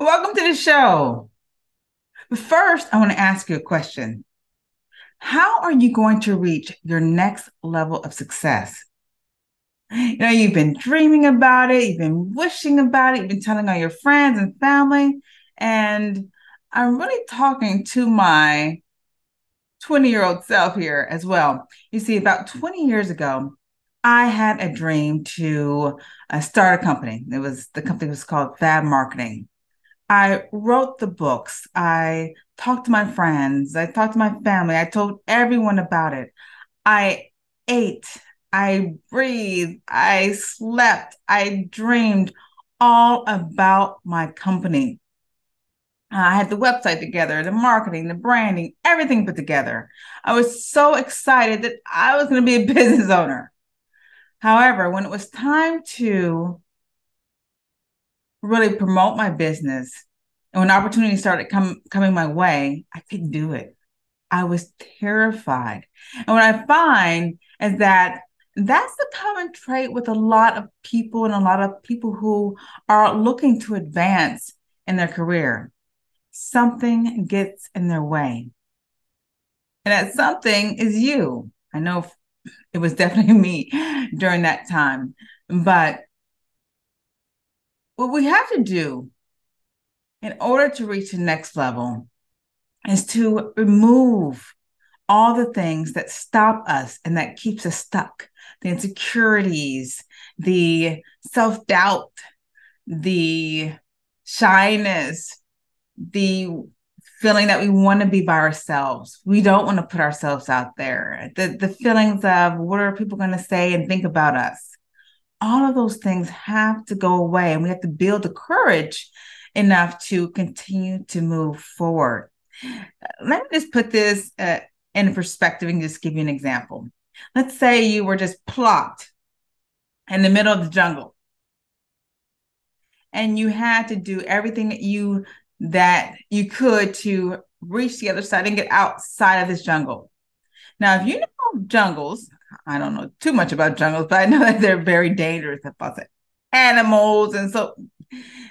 Welcome to the show. First, I want to ask you a question. How are you going to reach your next level of success? You know, you've been dreaming about it, you've been wishing about it, you've been telling all your friends and family. And I'm really talking to my 20 year old self here as well. You see, about 20 years ago, I had a dream to uh, start a company. It was the company was called Fab Marketing. I wrote the books. I talked to my friends. I talked to my family. I told everyone about it. I ate I breathed, I slept, I dreamed all about my company. Uh, I had the website together, the marketing, the branding, everything put together. I was so excited that I was going to be a business owner. However, when it was time to really promote my business and when opportunities started come, coming my way, I couldn't do it. I was terrified. And what I find is that that's the common trait with a lot of people and a lot of people who are looking to advance in their career. Something gets in their way. And that something is you. I know it was definitely me during that time. But what we have to do in order to reach the next level is to remove all the things that stop us and that keeps us stuck. The insecurities the self-doubt the shyness the feeling that we want to be by ourselves. We don't want to put ourselves out there. The, the feelings of what are people going to say and think about us all of those things have to go away and we have to build the courage enough to continue to move forward let me just put this uh, in perspective and just give you an example. Let's say you were just plopped in the middle of the jungle and you had to do everything that you that you could to reach the other side and get outside of this jungle. Now, if you know jungles, I don't know too much about jungles, but I know that they're very dangerous about animals and so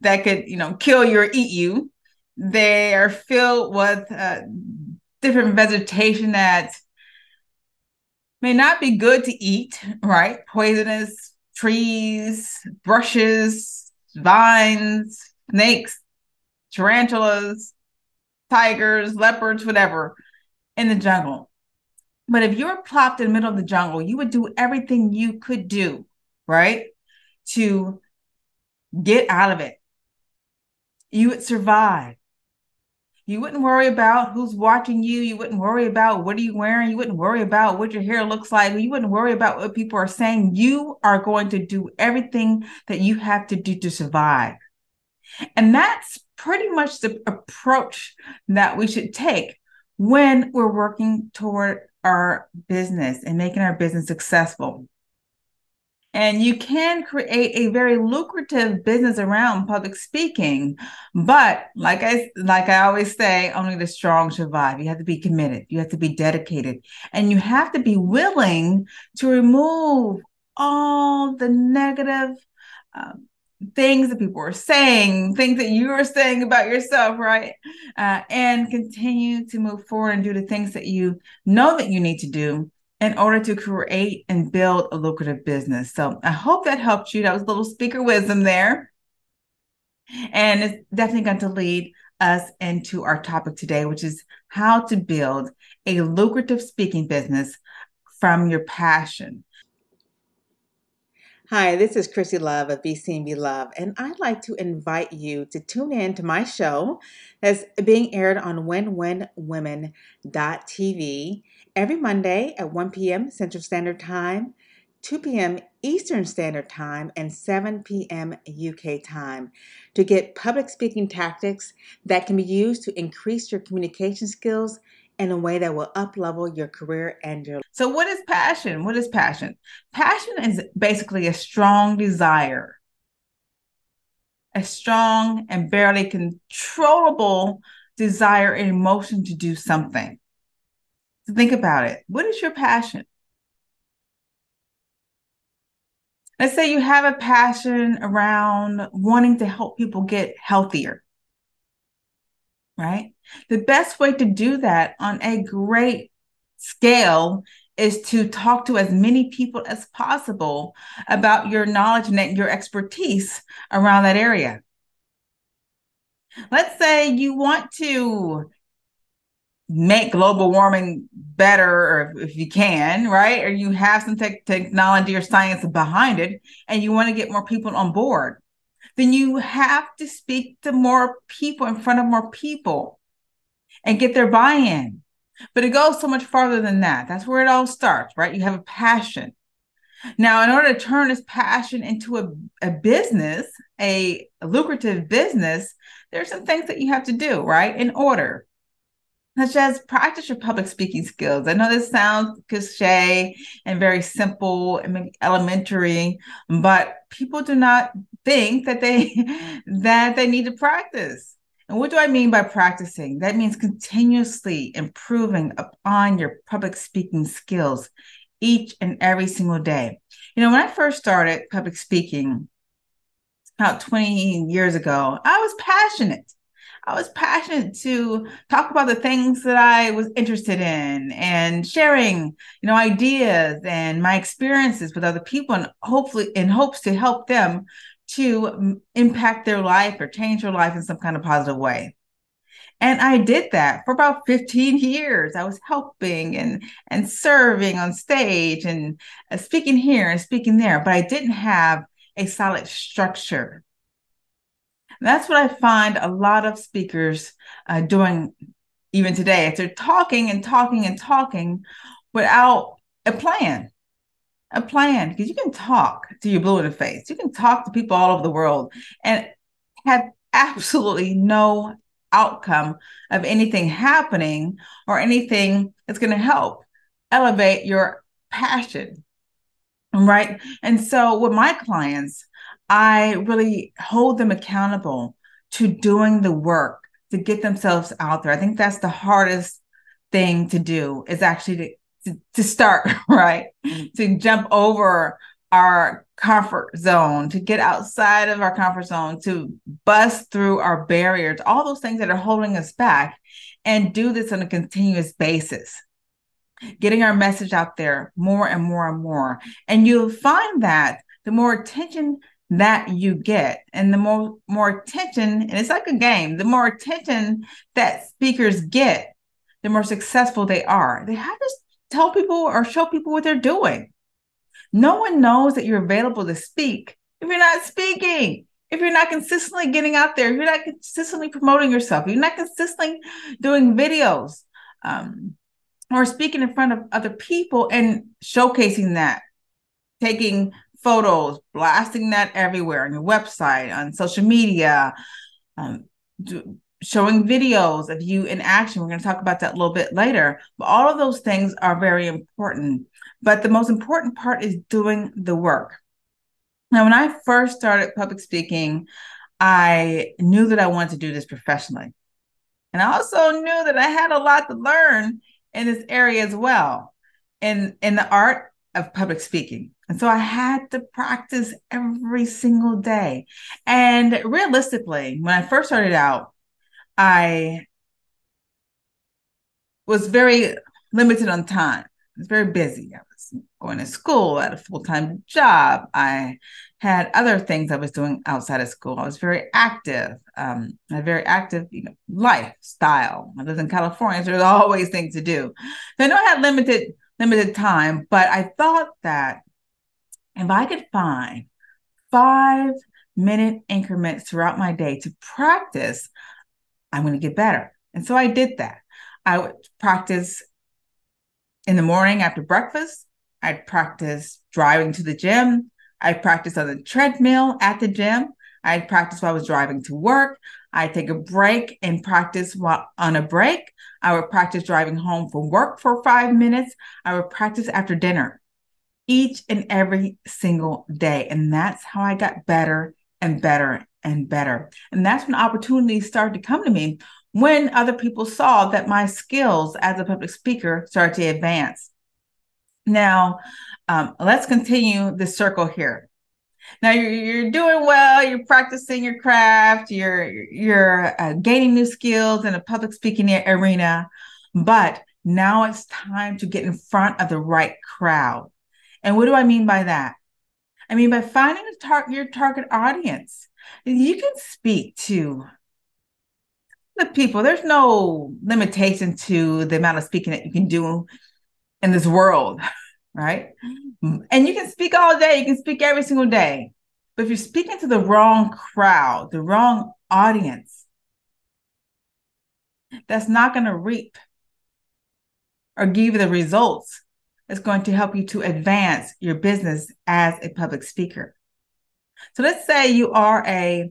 that could, you know, kill you or eat you. They are filled with uh, different vegetation that may not be good to eat, right? Poisonous trees, brushes, vines, snakes, tarantulas, tigers, leopards, whatever in the jungle. But if you were plopped in the middle of the jungle, you would do everything you could do, right? To get out of it. You would survive. You wouldn't worry about who's watching you. You wouldn't worry about what are you wearing. You wouldn't worry about what your hair looks like. You wouldn't worry about what people are saying. You are going to do everything that you have to do to survive. And that's pretty much the approach that we should take when we're working toward our business and making our business successful. And you can create a very lucrative business around public speaking. But like I like I always say, only the strong survive. You have to be committed, you have to be dedicated, and you have to be willing to remove all the negative um, things that people are saying, things that you are saying about yourself, right? Uh, and continue to move forward and do the things that you know that you need to do in order to create and build a lucrative business. So I hope that helped you. That was a little speaker wisdom there. And it's definitely going to lead us into our topic today, which is how to build a lucrative speaking business from your passion. Hi, this is Christie Love of Be Be Love, and I'd like to invite you to tune in to my show that's being aired on WinWinWomen.tv every Monday at 1 p.m. Central Standard Time, 2 p.m. Eastern Standard Time, and 7 p.m. UK time to get public speaking tactics that can be used to increase your communication skills in a way that will uplevel your career and your So what is passion? What is passion? Passion is basically a strong desire. A strong and barely controllable desire and emotion to do something. So think about it. What is your passion? Let's say you have a passion around wanting to help people get healthier, right? The best way to do that on a great scale is to talk to as many people as possible about your knowledge and your expertise around that area. Let's say you want to make global warming better or if you can right or you have some te- technology or science behind it and you want to get more people on board then you have to speak to more people in front of more people and get their buy-in. But it goes so much farther than that. That's where it all starts right? You have a passion. Now in order to turn this passion into a, a business a, a lucrative business there's some things that you have to do right? In order such as practice your public speaking skills. I know this sounds cliche and very simple and elementary, but people do not think that they that they need to practice. And what do I mean by practicing? That means continuously improving upon your public speaking skills each and every single day. You know, when I first started public speaking about 20 years ago, I was passionate I was passionate to talk about the things that I was interested in and sharing, you know, ideas and my experiences with other people and hopefully in hopes to help them to impact their life or change their life in some kind of positive way. And I did that for about 15 years. I was helping and and serving on stage and uh, speaking here and speaking there, but I didn't have a solid structure that's what I find a lot of speakers uh, doing even today. They're talking and talking and talking without a plan, a plan, because you can talk to your blue in the face. You can talk to people all over the world and have absolutely no outcome of anything happening or anything that's going to help elevate your passion. Right. And so with my clients, I really hold them accountable to doing the work to get themselves out there. I think that's the hardest thing to do is actually to, to, to start, right? To jump over our comfort zone, to get outside of our comfort zone, to bust through our barriers, all those things that are holding us back, and do this on a continuous basis. Getting our message out there more and more and more. And you'll find that the more attention that you get and the more more attention and it's like a game the more attention that speakers get the more successful they are they have to tell people or show people what they're doing. No one knows that you're available to speak if you're not speaking if you're not consistently getting out there if you're not consistently promoting yourself you're not consistently doing videos um, or speaking in front of other people and showcasing that taking photos, blasting that everywhere on your website, on social media, um, showing videos of you in action. We're going to talk about that a little bit later. But all of those things are very important. But the most important part is doing the work. Now, when I first started public speaking, I knew that I wanted to do this professionally. And I also knew that I had a lot to learn in this area as well, in, in the art of public speaking. And so I had to practice every single day. And realistically, when I first started out, I was very limited on time. I was very busy. I was going to school, I had a full time job. I had other things I was doing outside of school. I was very active, um, a very active you know, lifestyle. I lived in California, so there's always things to do. So I know I had limited limited time, but I thought that if I could find five minute increments throughout my day to practice, I'm going to get better. And so I did that. I would practice in the morning after breakfast. I'd practice driving to the gym. I'd practice on the treadmill at the gym. I'd practice while I was driving to work. I'd take a break and practice while on a break. I would practice driving home from work for five minutes. I would practice after dinner each and every single day. And that's how I got better and better and better. And that's when opportunities started to come to me when other people saw that my skills as a public speaker started to advance. Now, um, let's continue the circle here. Now you're, you're doing well. You're practicing your craft. You're you're uh, gaining new skills in a public speaking arena, but now it's time to get in front of the right crowd. And what do I mean by that? I mean by finding tar- your target audience. You can speak to the people. There's no limitation to the amount of speaking that you can do in this world, right? And you can speak all day, you can speak every single day. But if you're speaking to the wrong crowd, the wrong audience, that's not going to reap or give you the results that's going to help you to advance your business as a public speaker. So let's say you are a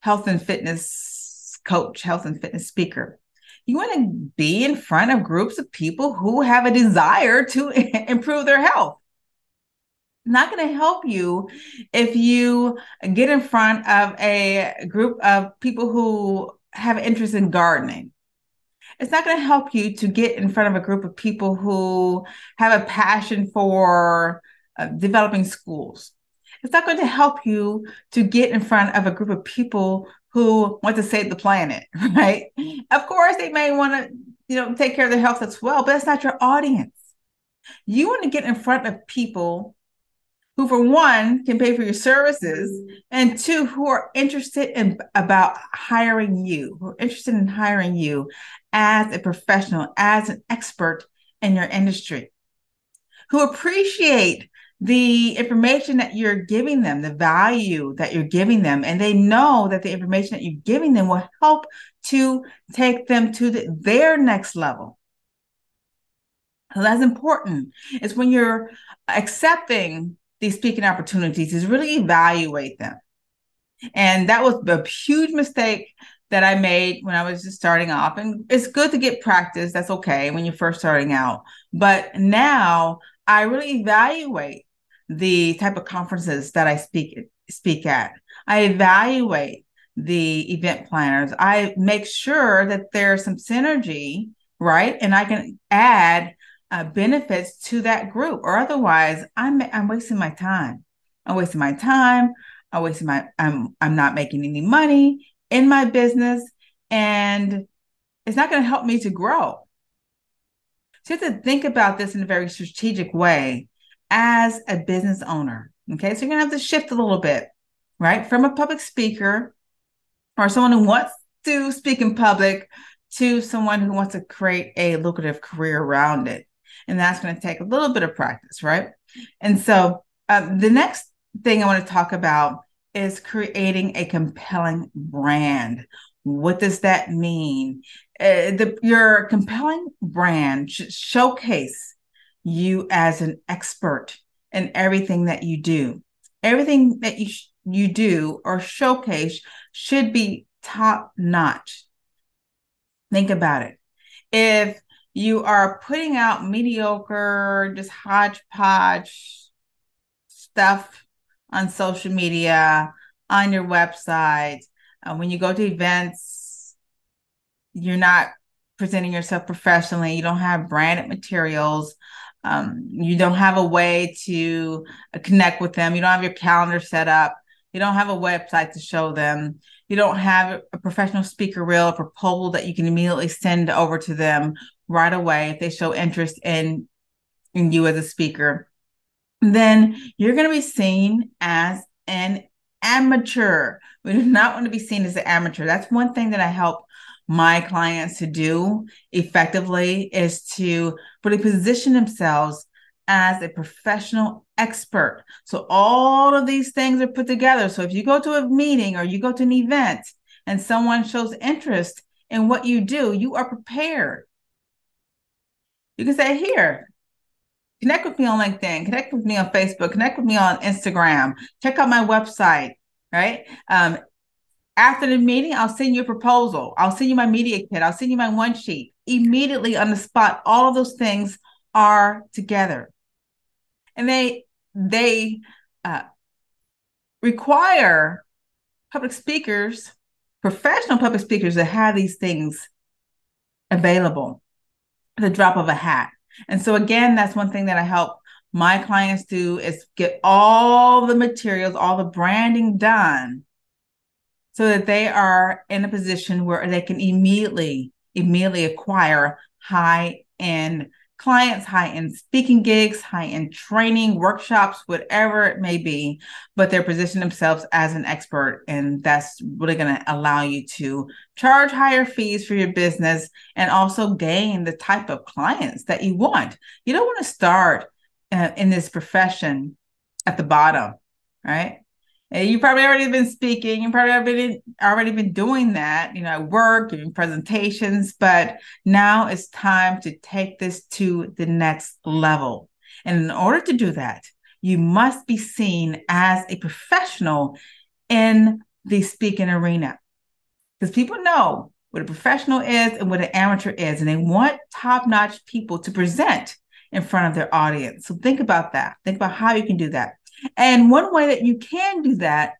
health and fitness coach, health and fitness speaker. You want to be in front of groups of people who have a desire to improve their health. Not going to help you if you get in front of a group of people who have interest in gardening. It's not going to help you to get in front of a group of people who have a passion for uh, developing schools it's not going to help you to get in front of a group of people who want to save the planet, right? Of course, they may want to, you know, take care of their health as well, but that's not your audience. You want to get in front of people who, for one, can pay for your services, and two, who are interested in about hiring you, who are interested in hiring you as a professional, as an expert in your industry, who appreciate the information that you're giving them, the value that you're giving them, and they know that the information that you're giving them will help to take them to the, their next level. So that's important. It's when you're accepting these speaking opportunities, is really evaluate them. And that was a huge mistake that I made when I was just starting off. And it's good to get practice. That's okay when you're first starting out. But now I really evaluate the type of conferences that I speak speak at. I evaluate the event planners. I make sure that there's some synergy, right? And I can add uh, benefits to that group, or otherwise, I'm I'm wasting my time. I'm wasting my time. I'm wasting my. I'm I'm not making any money in my business, and it's not going to help me to grow. So you have to think about this in a very strategic way as a business owner. Okay, so you're gonna have to shift a little bit, right? From a public speaker or someone who wants to speak in public to someone who wants to create a lucrative career around it. And that's to take a little bit of practice, right? And so uh, the next thing I want to talk about is creating a compelling brand. What does that mean? Uh, the, your compelling brand should showcase you as an expert in everything that you do. Everything that you sh- you do or showcase should be top notch. Think about it. If you are putting out mediocre, just hodgepodge stuff on social media, on your website, uh, when you go to events, you're not presenting yourself professionally, you don't have branded materials, um, you don't have a way to connect with them. You don't have your calendar set up. You don't have a website to show them. You don't have a professional speaker reel, a proposal that you can immediately send over to them right away if they show interest in in you as a speaker. Then you're going to be seen as an amateur. We do not want to be seen as an amateur. That's one thing that I help my clients to do effectively is to really position themselves as a professional expert. So all of these things are put together. So if you go to a meeting or you go to an event and someone shows interest in what you do, you are prepared. You can say, Here, Connect with me on LinkedIn, connect with me on Facebook, connect with me on Instagram, check out my website, right? Um, after the meeting, I'll send you a proposal. I'll send you my media kit. I'll send you my one sheet. Immediately on the spot, all of those things are together. And they they uh, require public speakers, professional public speakers to have these things available the drop of a hat. And so again, that's one thing that I help my clients do is get all the materials, all the branding done so that they are in a position where they can immediately immediately acquire high end clients, high end speaking gigs, high end training, workshops, whatever it may be, but they're positioning themselves as an expert. And that's really going to allow you to charge higher fees for your business and also gain the type of clients that you want. You don't want to start uh, in this profession at the bottom, right? You probably already been speaking. You probably already already been doing that. You know, at work, giving presentations, but now it's time to take this to the next level. And in order to do that, you must be seen as a professional in the speaking arena, because people know what a professional is and what an amateur is, and they want top-notch people to present in front of their audience. So think about that. Think about how you can do that. And one way that you can do that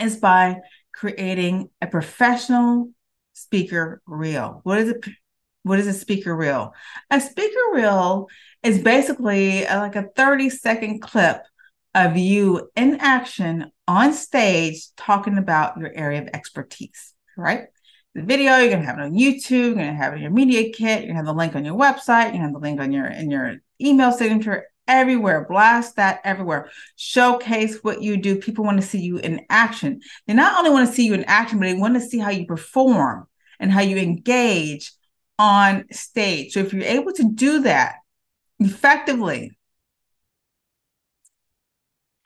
is by creating a professional speaker reel. What is it? What is a speaker reel? A speaker reel is basically uh, like a 30 second clip of you in action on stage talking about your area of expertise, right? The video, you're gonna have it on YouTube, you're gonna have it in your media kit, you're gonna have the link on your website, you're gonna have the link on your in your email signature, everywhere. Blast that everywhere. Showcase what you do. People want to see you in action. They not only want to see you in action, but they want to see how you perform and how you engage on stage. So if you're able to do that effectively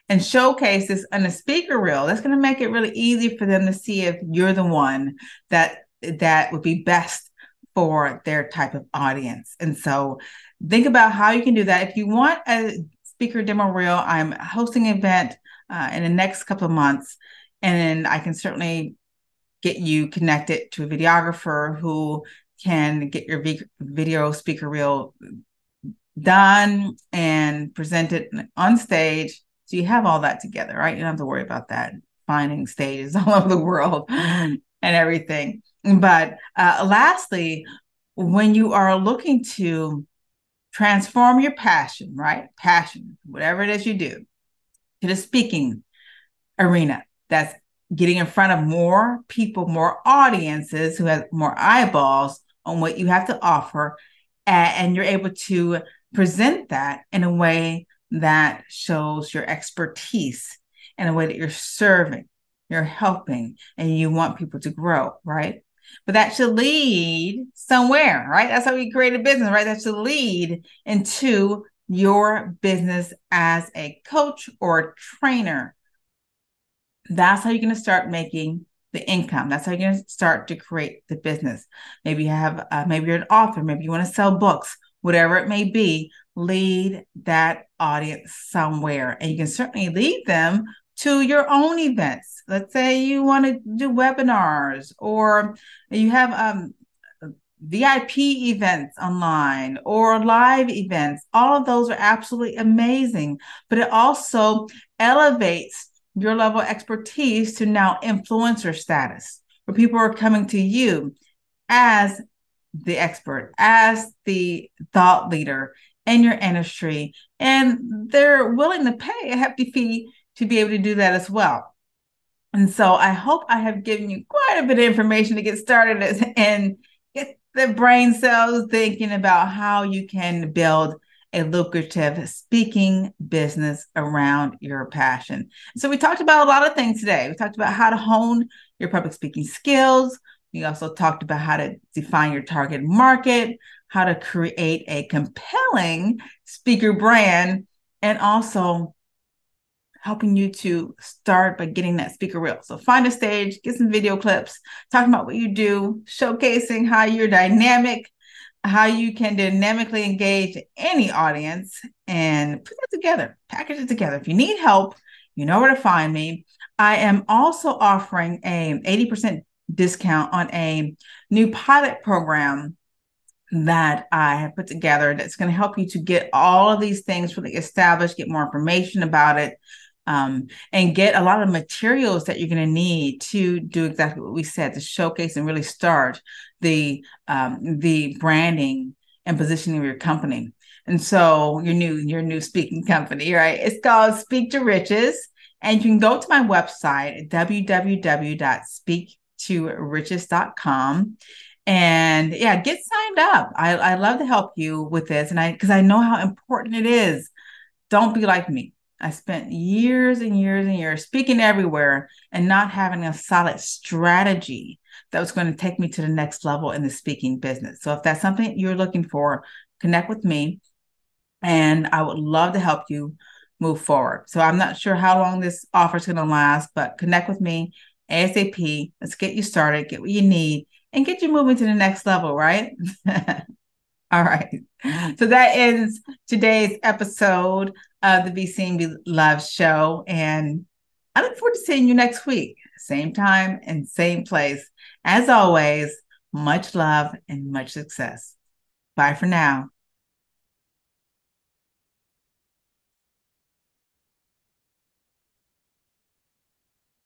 and showcase this on a speaker reel, that's going to make it really easy for them to see if you're the one that that would be best for their type of audience. And so think about how you can do that. If you want a speaker demo reel, I'm hosting an event uh, in the next couple of months, and I can certainly get you connected to a videographer who can get your video speaker reel done and presented on stage. So you have all that together, right? You don't have to worry about that finding stages all over the world and everything. But uh, lastly, when you are looking to transform your passion, right? Passion, whatever it is you do, to the speaking arena. That's getting in front of more people, more audiences who have more eyeballs on what you have to offer. And you're able to present that in a way that shows your expertise in a way that you're serving, you're helping, and you want people to grow, right? But that should lead somewhere, right? That's how we create a business, right? That should lead into your business as a coach or a trainer. That's how you're going to start making the income. That's how you're going to start to create the business. Maybe you have, uh, maybe you're an author. Maybe you want to sell books, whatever it may be. Lead that audience somewhere, and you can certainly lead them to your own events. Let's say you want to do webinars or you have um, VIP events online or live events. All of those are absolutely amazing, but it also elevates your level of expertise to now influencer status, where people are coming to you as the expert, as the thought leader in your industry, and they're willing to pay a hefty fee to be able to do that as well. And so I hope I have given you quite a bit of information to get started and get the brain cells thinking about how you can build a lucrative speaking business around your passion. So we talked about a lot of things today. We talked about how to hone your public speaking skills. We also talked about how to define your target market, how to create a compelling speaker brand, and also helping you to start by getting that speaker reel. So find a stage, get some video clips, talking about what you do, showcasing how you're dynamic, how you can dynamically engage any audience and put it together, package it together. If you need help, you know where to find me. I am also offering a 80% discount on a new pilot program that I have put together that's going to help you to get all of these things really established, get more information about it, um, and get a lot of materials that you're going to need to do exactly what we said to showcase and really start the um, the branding and positioning of your company. And so your new your new speaking company, right? It's called Speak to Riches, and you can go to my website www.speaktoriches.com and yeah get signed up. I, I love to help you with this. And i because i know how important it is. Don't be like me I spent years and years and years speaking everywhere and not having a solid strategy that was going to take me to the next level in the speaking business. So if that's something you're looking for, connect with me and I would love to help you move forward. So I'm not sure how long this offer is going to last, but connect with me ASAP. Let's get you started, get what you need, and get you moving to the next level, right? All right. So that ends today's episode of the Be Seen Be show. And I look forward to seeing you next week, same time and same place. As always, much love and much success. Bye for now.